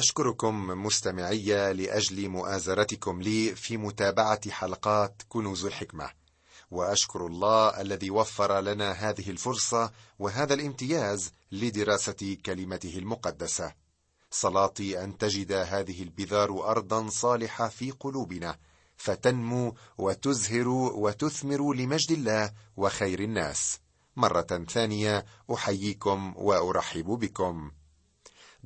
أشكركم مستمعي لأجل مؤازرتكم لي في متابعة حلقات كنوز الحكمة. وأشكر الله الذي وفر لنا هذه الفرصة وهذا الامتياز لدراسة كلمته المقدسة. صلاتي أن تجد هذه البذار أرضا صالحة في قلوبنا فتنمو وتزهر وتثمر لمجد الله وخير الناس. مرة ثانية أحييكم وأرحب بكم.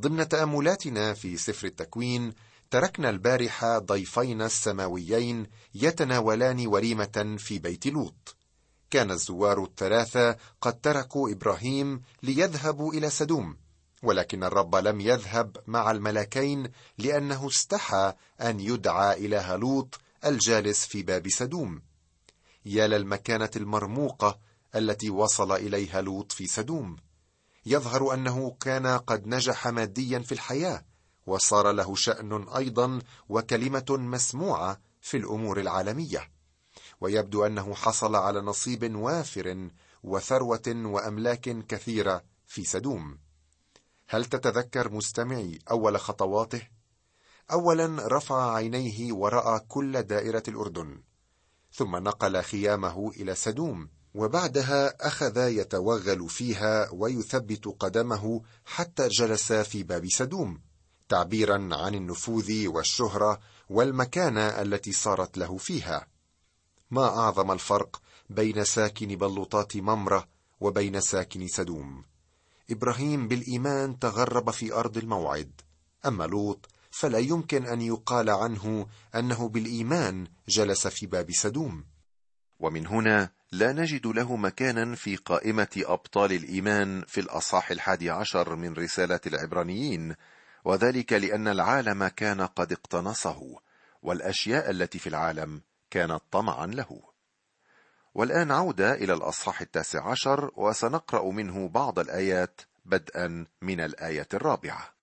ضمن تأملاتنا في سفر التكوين تركنا البارحه ضيفينا السماويين يتناولان وليمه في بيت لوط. كان الزوار الثلاثة قد تركوا إبراهيم ليذهبوا إلى سدوم ولكن الرب لم يذهب مع الملكين لأنه استحى أن يدعى إلى لوط الجالس في باب سدوم. يا للمكانة المرموقة التي وصل إليها لوط في سدوم. يظهر أنه كان قد نجح ماديا في الحياة وصار له شأن أيضا وكلمة مسموعة في الأمور العالمية. ويبدو أنه حصل على نصيب وافر وثروة وأملاك كثيرة في سدوم. هل تتذكر مستمعي أول خطواته؟ اولا رفع عينيه ورأى كل دائرة الأردن ثم نقل خيامه إلى سدوم وبعدها أخذ يتوغل فيها ويثبت قدمه حتى جلس في باب سدوم تعبيرا عن النفوذ والشهرة والمكانة التي صارت له فيها. ما أعظم الفرق بين ساكن بلوطات ممرة وبين ساكن سدوم؟ إبراهيم بالإيمان تغرب في أرض الموعد. أما لوط فلا يمكن أن يقال عنه أنه بالإيمان جلس في باب سدوم. ومن هنا لا نجد له مكانا في قائمة أبطال الإيمان في الأصحاح الحادي عشر من رسالة العبرانيين وذلك لأن العالم كان قد اقتنصه والأشياء التي في العالم كانت طمعا له. والآن عودة إلى الأصحاح التاسع عشر وسنقرأ منه بعض الآيات بدءا من الآية الرابعة.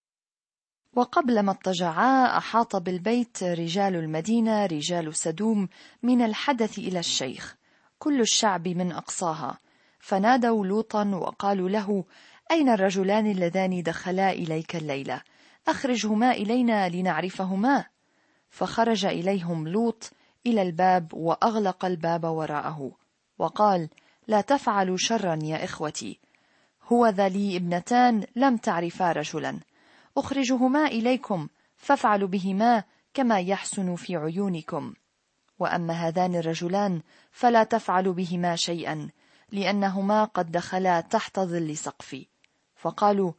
وقبل ما اضطجعا أحاط بالبيت رجال المدينة رجال سدوم من الحدث إلى الشيخ. كل الشعب من أقصاها. فنادوا لوطا وقالوا له أين الرجلان اللذان دخلا إليك الليلة؟ أخرجهما إلينا لنعرفهما. فخرج إليهم لوط إلى الباب وأغلق الباب وراءه. وقال لا تفعلوا شرا يا إخوتي. هو ذا لي ابنتان لم تعرفا رجلا. أخرجهما إليكم فافعلوا بهما كما يحسن في عيونكم. وأما هذان الرجلان فلا تفعل بهما شيئا لأنهما قد دخلا تحت ظل سقفي. فقالوا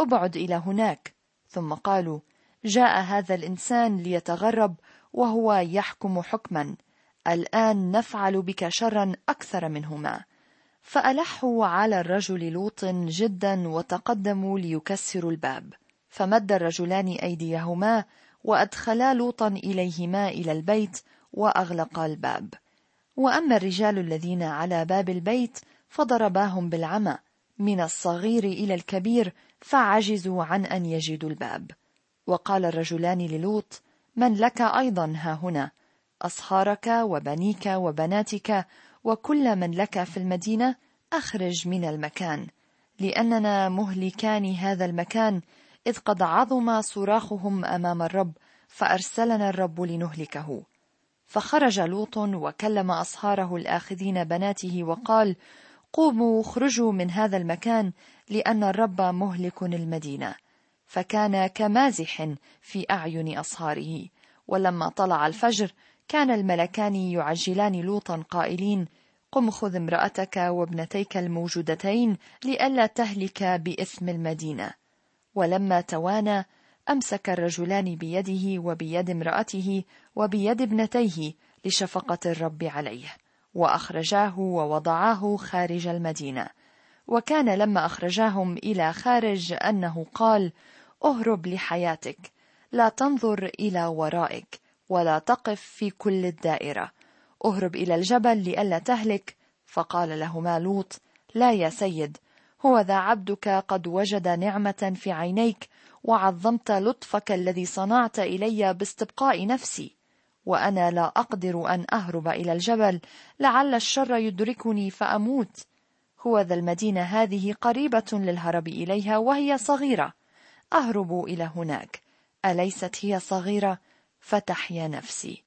أبعد إلى هناك. ثم قالوا جاء هذا الإنسان ليتغرب وهو يحكم حكما. الآن نفعل بك شرا أكثر منهما. فألحوا على الرجل لوط جدا وتقدموا ليكسروا الباب. فمد الرجلان أيديهما وأدخلا لوطا إليهما إلى البيت وأغلق الباب. وأما الرجال الذين على باب البيت فضرباهم بالعمى. من الصغير إلى الكبير فعجزوا عن أن يجدوا الباب. وقال الرجلان للوط من لك أيضا ها هنا؟ أصهارك وبنيك وبناتك وكل من لك في المدينة أخرج من المكان. لأننا مهلكان هذا المكان إذ قد عظم صراخهم أمام الرب فأرسلنا الرب لنهلكه. فخرج لوط وكلم أصهاره الآخذين بناته وقال قوموا اخرجوا من هذا المكان لأن الرب مهلك المدينة. فكان كمازح في أعين أصهاره ولما طلع الفجر كان الملكان يعجلان لوطا قائلين قم خذ امرأتك وابنتيك الموجودتين لئلا تهلك بإثم المدينة. ولما توانى أمسك الرجلان بيده وبيد امرأته وبيد ابنتيه لشفقة الرب عليه وأخرجاه ووضعاه خارج المدينة. وكان لما أخرجاهم إلى خارج أنه قال أهرب لحياتك لا تنظر إلى ورائك ولا تقف في كل الدائرة. أهرب إلى الجبل لئلا تهلك. فقال لهما لوط لا يا سيد هو ذا عبدك قد وجد نعمة في عينيك وعظمت لطفك الذي صنعت إلي باستبقاء نفسي. وأنا لا أقدر أن أهرب إلى الجبل لعل الشر يدركني فأموت. هو ذا المدينة هذه قريبة للهرب إليها وهي صغيرة. أهرب إلى هناك. أليست هي صغيرة؟ فتحيا نفسي.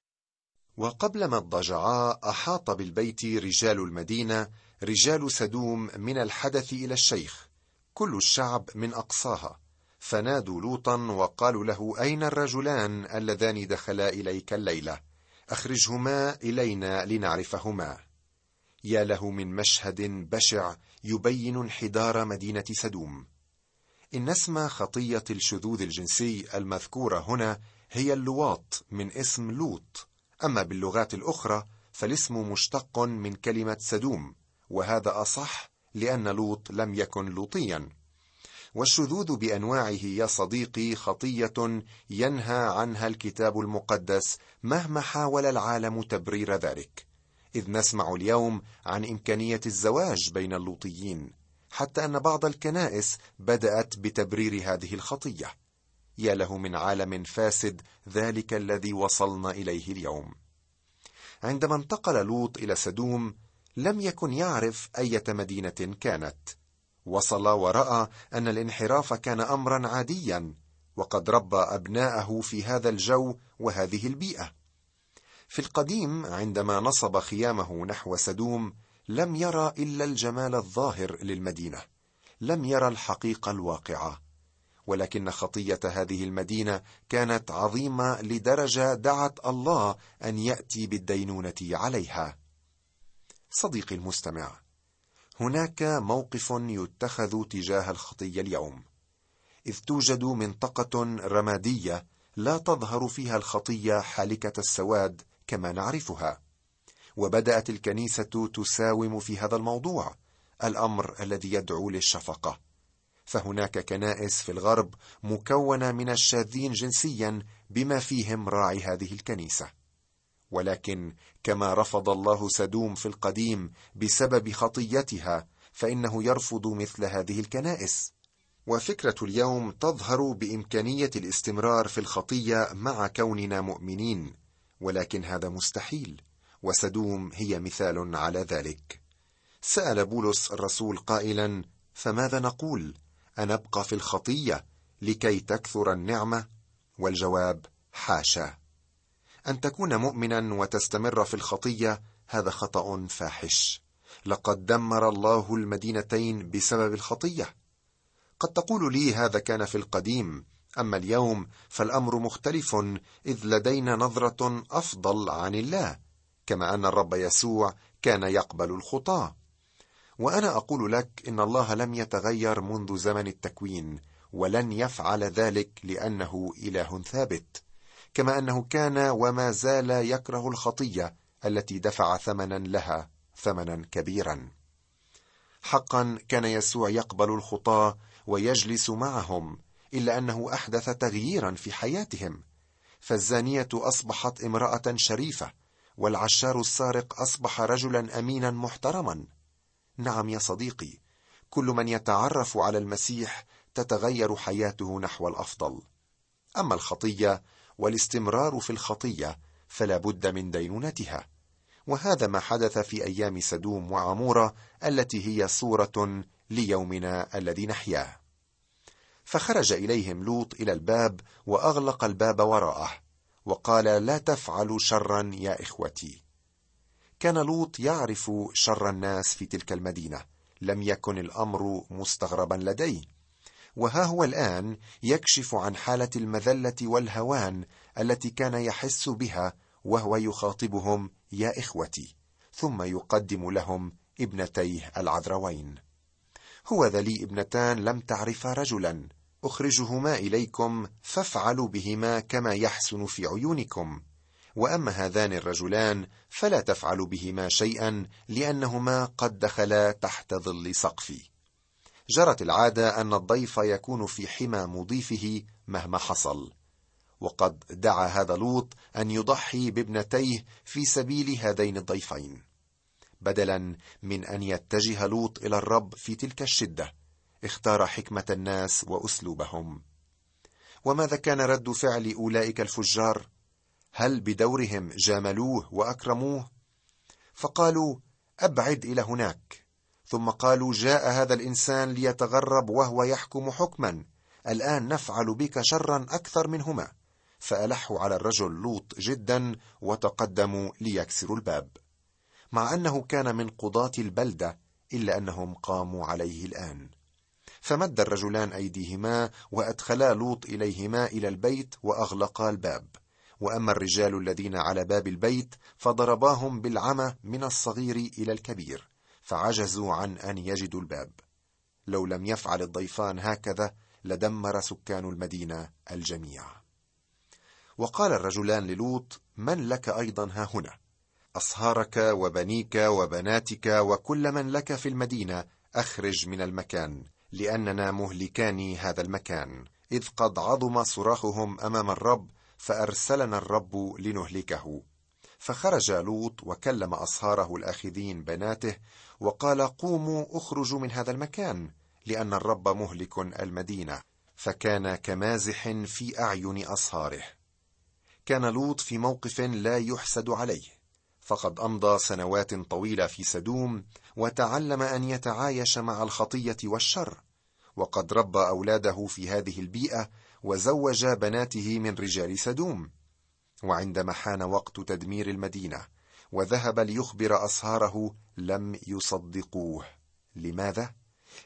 وقبلما اضطجعا أحاط بالبيت رجال المدينة رجال سدوم من الحدث إلى الشيخ. كل الشعب من أقصاها. فنادوا لوطا وقالوا له أين الرجلان اللذان دخلا إليك الليلة؟ أخرجهما إلينا لنعرفهما. يا له من مشهد بشع يبين انحدار مدينة سدوم. إن اسم خطية الشذوذ الجنسي المذكورة هنا هي اللواط من اسم لوط. أما باللغات الأخرى فالاسم مشتق من كلمة سدوم وهذا أصح لأن لوط لم يكن لوطيا. والشذوذ بأنواعه يا صديقي خطية ينهى عنها الكتاب المقدس مهما حاول العالم تبرير ذلك. إذ نسمع اليوم عن إمكانية الزواج بين اللوطيين حتى أن بعض الكنائس بدأت بتبرير هذه الخطية. يا له من عالم فاسد ذلك الذي وصلنا إليه اليوم. عندما انتقل لوط إلى سدوم لم يكن يعرف أية مدينة كانت. وصل ورأى أن الانحراف كان امرا عاديا وقد ربى أبناءه في هذا الجو وهذه البيئة. في القديم عندما نصب خيامه نحو سدوم لم يرى إلا الجمال الظاهر للمدينة لم يرى الحقيقة الواقعة. ولكن خطية هذه المدينة كانت عظيمة لدرجة دعت الله أن يأتي بالدينونة عليها. صديقي المستمع هناك موقف يتخذ تجاه الخطيه اليوم. إذ توجد منطقة رمادية لا تظهر فيها الخطيه حالكة السواد كما نعرفها. وبدأت الكنيسة تساوم في هذا الموضوع الأمر الذي يدعو للشفقة. فهناك كنائس في الغرب مكونة من الشاذين جنسيا بما فيهم راعي هذه الكنيسة. ولكن كما رفض الله سدوم في القديم بسبب خطيتها فإنه يرفض مثل هذه الكنائس. وفكرة اليوم تظهر بإمكانية الاستمرار في الخطية مع كوننا مؤمنين ولكن هذا مستحيل وسدوم هي مثال على ذلك. سأل بولس الرسول قائلا فماذا نقول؟ أنبقى في الخطية لكي تكثر النعمة؟ والجواب حاشا. أن تكون مؤمنا وتستمر في الخطية هذا خطأ فاحش. لقد دمر الله المدينتين بسبب الخطية. قد تقول لي هذا كان في القديم أما اليوم فالأمر مختلف إذ لدينا نظرة أفضل عن الله كما أن الرب يسوع كان يقبل الخطاة. وأنا أقول لك إن الله لم يتغير منذ زمن التكوين ولن يفعل ذلك لأنه إله ثابت. كما أنه كان وما زال يكره الخطية التي دفع ثمنا لها ثمنا كبيرا. حقا كان يسوع يقبل الخطاة ويجلس معهم إلا أنه أحدث تغييرا في حياتهم. فالزانية أصبحت امرأة شريفة والعشار السارق أصبح رجلا أمينا محترما. نعم يا صديقي كل من يتعرف على المسيح تتغير حياته نحو الأفضل. أما الخطية والاستمرار في الخطية فلا بد من دينونتها. وهذا ما حدث في أيام سدوم وعمورة التي هي صورة ليومنا الذي نحياه. فخرج إليهم لوط إلى الباب وأغلق الباب وراءه وقال لا تفعلوا شرا يا إخوتي. كان لوط يعرف شر الناس في تلك المدينة لم يكن الأمر مستغربا لديه. وها هو الآن يكشف عن حالة المذلة والهوان التي كان يحس بها وهو يخاطبهم يا إخوتي. ثم يقدم لهم ابنتيه العذروين. هو ذا لي ابنتان لم تعرفا رجلا. أخرجهما إليكم فافعلوا بهما كما يحسن في عيونكم. وأما هذان الرجلان فلا تفعلوا بهما شيئا لأنهما قد دخلا تحت ظل سقفي. جرت العادة أن الضيف يكون في حمى مضيفه مهما حصل. وقد دعا هذا لوط أن يضحي بابنتيه في سبيل هذين الضيفين بدلا من أن يتجه لوط إلى الرب في تلك الشدة اختار حكمة الناس وأسلوبهم. وماذا كان رد فعل أولئك الفجار؟ هل بدورهم جاملوه وأكرموه؟ فقالوا أبعد إلى هناك. ثم قالوا جاء هذا الإنسان ليتغرب وهو يحكم حكما. الآن نفعل بك شرا أكثر منهما. فألحوا على الرجل لوط جدا وتقدموا ليكسروا الباب. مع أنه كان من قضاة البلدة إلا أنهم قاموا عليه الآن. فمد الرجلان أيديهما وأدخلا لوط إليهما إلى البيت وأغلقا الباب. وأما الرجال الذين على باب البيت فضرباهم بالعمى من الصغير إلى الكبير. فعجزوا عن أن يجدوا الباب. لو لم يفعل الضيفان هكذا لدمر سكان المدينة الجميع. وقال الرجلان للوط من لك أيضا ها هنا؟ أصهارك وبنيك وبناتك وكل من لك في المدينة أخرج من المكان لأننا مهلكان هذا المكان. إذ قد عظم صراخهم أمام الرب فأرسلنا الرب لنهلكه. فخرج لوط وكلم أصهاره الآخذين بناته وقال قوموا أخرجوا من هذا المكان لأن الرب مهلك المدينة فكان كمازح في أعين أصهاره. كان لوط في موقف لا يحسد عليه فقد أمضى سنوات طويلة في سدوم وتعلم أن يتعايش مع الخطية والشر وقد ربى أولاده في هذه البيئة وزوج بناته من رجال سدوم. وعندما حان وقت تدمير المدينة وذهب ليخبر اصهاره لم يصدقوه. لماذا؟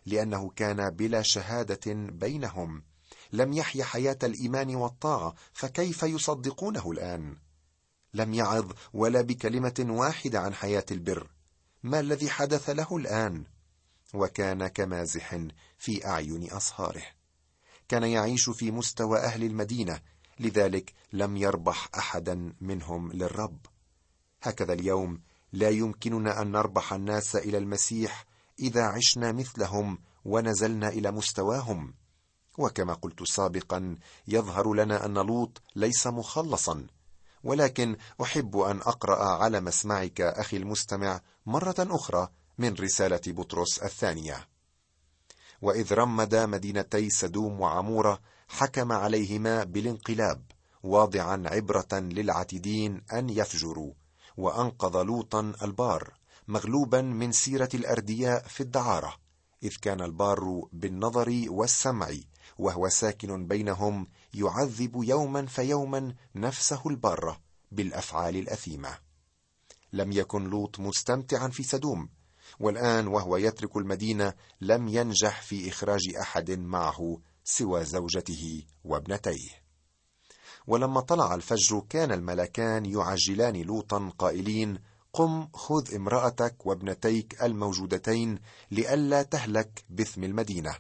لأنه كان بلا شهادة بينهم. لم يحيا حياة الإيمان والطاعة فكيف يصدقونه الآن؟ لم يعظ ولا بكلمة واحدة عن حياة البر. ما الذي حدث له الآن؟ وكان كمازح في أعين أصهاره. كان يعيش في مستوى أهل المدينة لذلك لم يربح أحدا منهم للرب. هكذا اليوم لا يمكننا أن نربح الناس إلى المسيح إذا عشنا مثلهم ونزلنا إلى مستواهم. وكما قلت سابقا يظهر لنا أن لوط ليس مخلصا. ولكن أحب أن أقرأ على مسمعك أخي المستمع مرة أخرى من رسالة بطرس الثانية. وإذ رمد مدينتي سدوم وعمورة حكم عليهما بالانقلاب واضعا عبرة للعتدين أن يفجروا وأنقذ لوطا البار مغلوبا من سيرة الأردياء في الدعارة إذ كان البار بالنظر والسمع وهو ساكن بينهم يعذب يوما فيوما نفسه الباره بالأفعال الأثيمة. لم يكن لوط مستمتعا في سدوم والآن وهو يترك المدينة لم ينجح في إخراج أحد معه سوى زوجته وابنتيه. ولما طلع الفجر كان الملكان يعجلان لوطا قائلين قم خذ امرأتك وابنتيك الموجودتين لئلا تهلك بثم المدينة.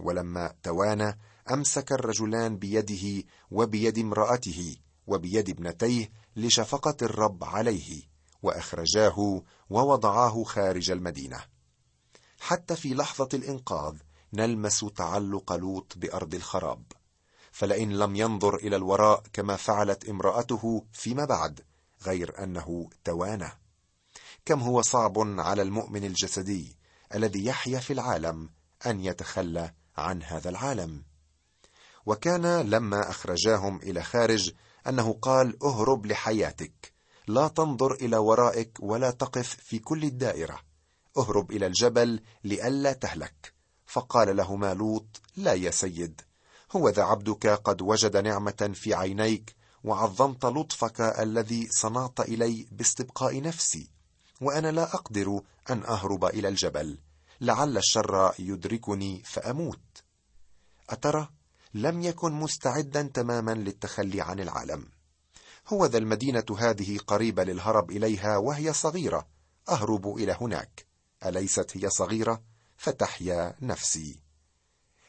ولما توانى أمسك الرجلان بيده وبيد امرأته وبيد ابنتيه لشفقة الرب عليه وأخرجاه ووضعاه خارج المدينة. حتى في لحظة الإنقاذ نلمس تعلق لوط بأرض الخراب. فلئن لم ينظر إلى الوراء كما فعلت امرأته فيما بعد غير أنه توانى. كم هو صعب على المؤمن الجسدي الذي يحيا في العالم أن يتخلى عن هذا العالم. وكان لما أخرجاهم إلى خارج أنه قال أهرب لحياتك لا تنظر إلى ورائك ولا تقف في كل الدائرة أهرب إلى الجبل لئلا تهلك. فقال لهما لوط لا يا سيد هو ذا عبدك قد وجد نعمة في عينيك وعظمت لطفك الذي صنعت إلي باستبقاء نفسي وأنا لا أقدر أن أهرب إلى الجبل لعل الشر يدركني فأموت. أترى؟ لم يكن مستعدا تماما للتخلي عن العالم. هو ذا المدينة هذه قريبة للهرب إليها وهي صغيرة أهرب إلى هناك. أليست هي صغيرة؟ فتحيا نفسي.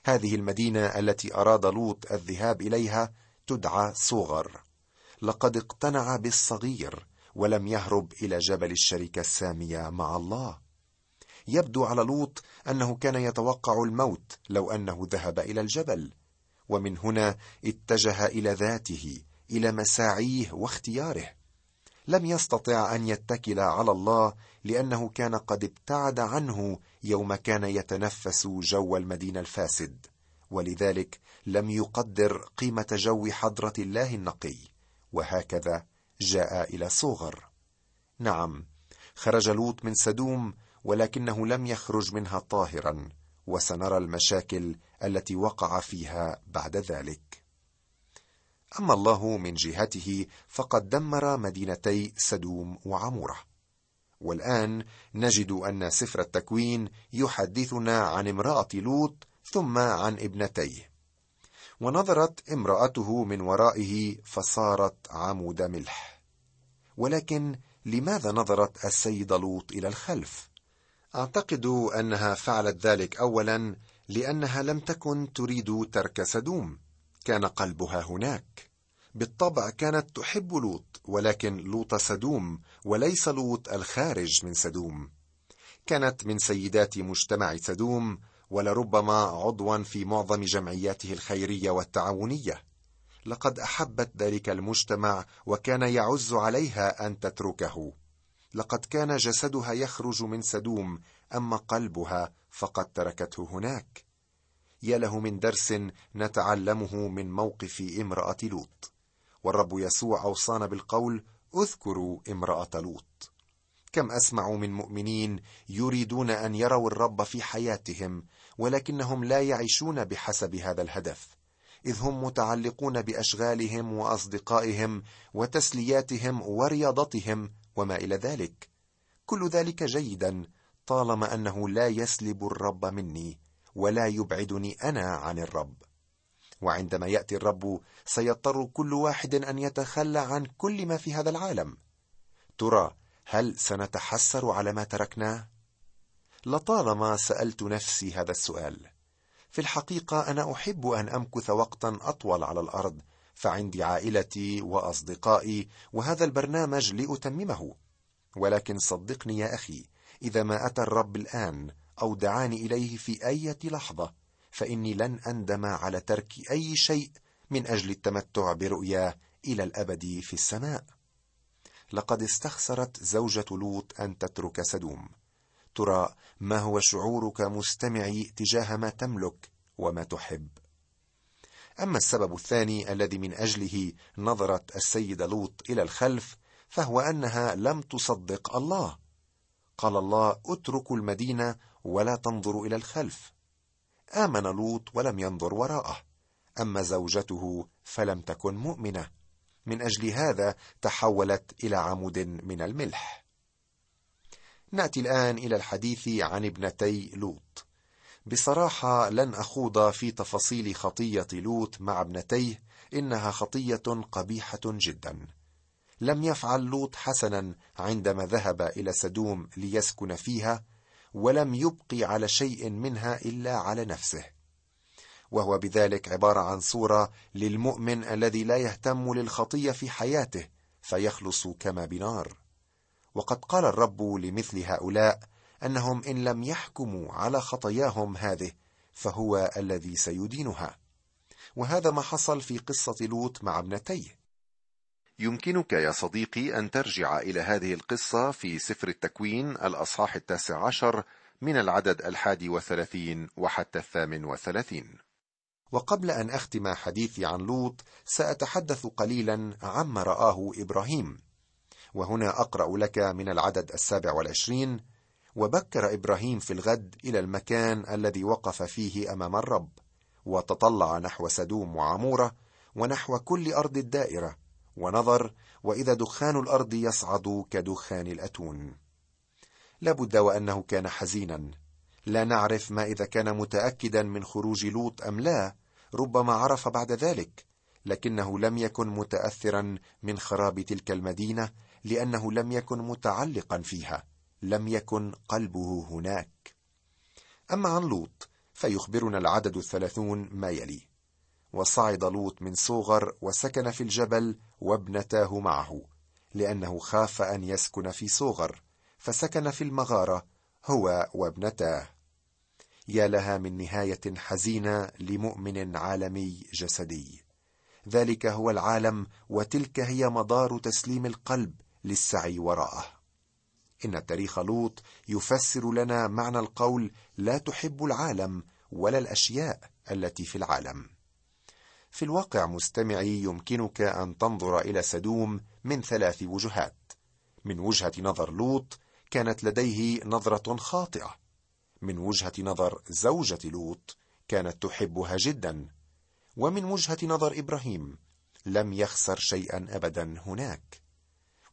هذه المدينة التي أراد لوط الذهاب إليها تدعى صغر. لقد اقتنع بالصغير ولم يهرب إلى جبل الشركة السامية مع الله. يبدو على لوط أنه كان يتوقع الموت لو أنه ذهب إلى الجبل ومن هنا اتجه إلى ذاته إلى مساعيه واختياره. لم يستطع أن يتكل على الله لأنه كان قد ابتعد عنه يوم كان يتنفس جو المدينة الفاسد ولذلك لم يقدر قيمة جو حضرة الله النقي وهكذا جاء إلى صغر. نعم خرج لوط من سدوم ولكنه لم يخرج منها طاهرا وسنرى المشاكل التي وقع فيها بعد ذلك. أما الله من جهته فقد دمر مدينتي سدوم وعمورة. والآن نجد أن سفر التكوين يحدثنا عن امرأة لوط ثم عن ابنتيه. ونظرت امرأته من ورائه فصارت عمود ملح. ولكن لماذا نظرت السيده لوط إلى الخلف؟ أعتقد أنها فعلت ذلك اولا لأنها لم تكن تريد ترك سدوم كان قلبها هناك. بالطبع كانت تحب لوط ولكن لوط سدوم وليس لوط الخارج من سدوم. كانت من سيدات مجتمع سدوم ولربما عضوا في معظم جمعياته الخيرية والتعاونية. لقد أحبت ذلك المجتمع وكان يعز عليها أن تتركه. لقد كان جسدها يخرج من سدوم أما قلبها فقد تركته هناك. يا له من درس نتعلمه من موقف امرأة لوط. والرب يسوع أوصانا بالقول اذكروا امرأة لوط. كم أسمع من مؤمنين يريدون أن يروا الرب في حياتهم ولكنهم لا يعيشون بحسب هذا الهدف. إذ هم متعلقون بأشغالهم وأصدقائهم وتسلياتهم ورياضتهم وما إلى ذلك. كل ذلك جيدا طالما أنه لا يسلب الرب مني ولا يبعدني أنا عن الرب. وعندما يأتي الرب سيضطر كل واحد أن يتخلى عن كل ما في هذا العالم. ترى هل سنتحسر على ما تركناه لطالما سألت نفسي هذا السؤال في الحقيقة أنا أحب أن أمكث وقتا أطول على الأرض فعندي عائلتي وأصدقائي وهذا البرنامج لأتممه. ولكن صدقني يا أخي إذا ما أتى الرب الآن أو دعاني إليه في إيه لحظة فإني لن أندم على ترك أي شيء من أجل التمتع برؤياه إلى الأبد في السماء. لقد استخسرت زوجة لوط أن تترك سدوم. ترى ما هو شعورك مستمعي تجاه ما تملك وما تحب. أما السبب الثاني الذي من أجله نظرت السيده لوط إلى الخلف فهو أنها لم تصدق الله. قال الله اتركوا المدينة ولا تنظروا إلى الخلف. آمن لوط ولم ينظر وراءه. أما زوجته فلم تكن مؤمنة. من أجل هذا تحولت إلى عمود من الملح. نأتي الآن إلى الحديث عن ابنتي لوط. بصراحة لن أخوض في تفاصيل خطية لوط مع ابنتيه إنها خطية قبيحة جدا. لم يفعل لوط حسنا عندما ذهب إلى سدوم ليسكن فيها ولم يبقي على شيء منها إلا على نفسه. وهو بذلك عبارة عن صورة للمؤمن الذي لا يهتم للخطية في حياته فيخلص كما بنار. وقد قال الرب لمثل هؤلاء أنهم إن لم يحكموا على خطاياهم هذه فهو الذي سيدينها. وهذا ما حصل في قصة لوط مع ابنتيه. يمكنك يا صديقي أن ترجع إلى هذه القصة في سفر التكوين الأصحاح التاسع عشر من العدد الحادي والثلاثين وحتى الثامن والثلاثين وقبل أن أختم حديثي عن لوط سأتحدث قليلا عما رآه إبراهيم. وهنا أقرأ لك من العدد السابع والعشرين وبكر إبراهيم في الغد إلى المكان الذي وقف فيه أمام الرب وتطلع نحو سدوم وعمورة ونحو كل أرض الدائرة ونظر وإذا دخان الأرض يصعد كدخان الأتون. لابد وأنه كان حزينا. لا نعرف ما إذا كان متأكدا من خروج لوط أم لا ربما عرف بعد ذلك لكنه لم يكن متأثرا من خراب تلك المدينة لأنه لم يكن متعلقا فيها لم يكن قلبه هناك. أما عن لوط فيخبرنا العدد الثلاثون ما يلي. وصعد لوط من صوغر وسكن في الجبل وابنتاه معه لأنه خاف أن يسكن في صوغر فسكن في المغارة هو وابنتاه. يا لها من نهاية حزينة لمؤمن عالمي جسدي. ذلك هو العالم وتلك هي مدار تسليم القلب للسعي وراءه. إن تاريخ لوط يفسر لنا معنى القول لا تحب العالم ولا الأشياء التي في العالم. في الواقع مستمعي يمكنك أن تنظر إلى سدوم من ثلاث وجهات. من وجهة نظر لوط كانت لديه نظرة خاطئة. من وجهة نظر زوجة لوط كانت تحبها جدا. ومن وجهة نظر إبراهيم لم يخسر شيئا ابدا هناك.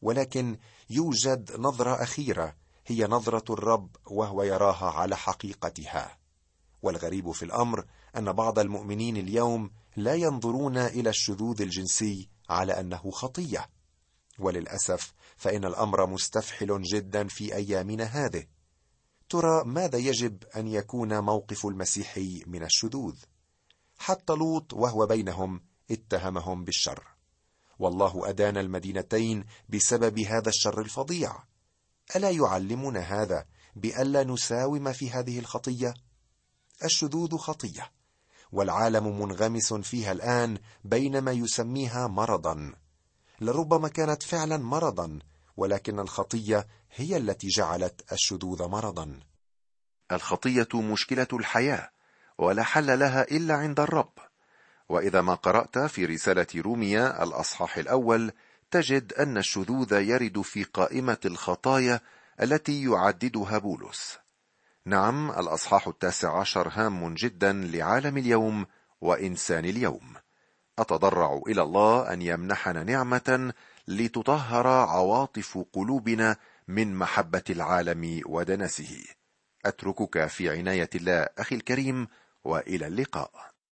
ولكن يوجد نظرة أخيرة هي نظرة الرب وهو يراها على حقيقتها. والغريب في الأمر أن بعض المؤمنين اليوم لا ينظرون إلى الشذوذ الجنسي على أنه خطية. وللأسف فإن الأمر مستفحل جدا في أيامنا هذه. ترى ماذا يجب أن يكون موقف المسيحي من الشذوذ؟ حتى لوط وهو بينهم اتهمهم بالشر. والله أدان المدينتين بسبب هذا الشر الفظيع. ألا يعلمنا هذا بالا نساوم في هذه الخطية؟ الشذوذ خطية. والعالم منغمس فيها الآن بين ما يسميها مرضا. لربما كانت فعلا مرضا ولكن الخطية هي التي جعلت الشذوذ مرضا. الخطية مشكلة الحياة ولا حل لها إلا عند الرب. وإذا ما قرأت في رسالة روميا الأصحاح الأول تجد أن الشذوذ يرد في قائمة الخطايا التي يعددها بولس. نعم الأصحاح التاسع عشر هام جدا لعالم اليوم وإنسان اليوم. أتضرع إلى الله أن يمنحنا نعمة لتطهر عواطف قلوبنا من محبة العالم ودنسه. أتركك في عناية الله أخي الكريم وإلى اللقاء.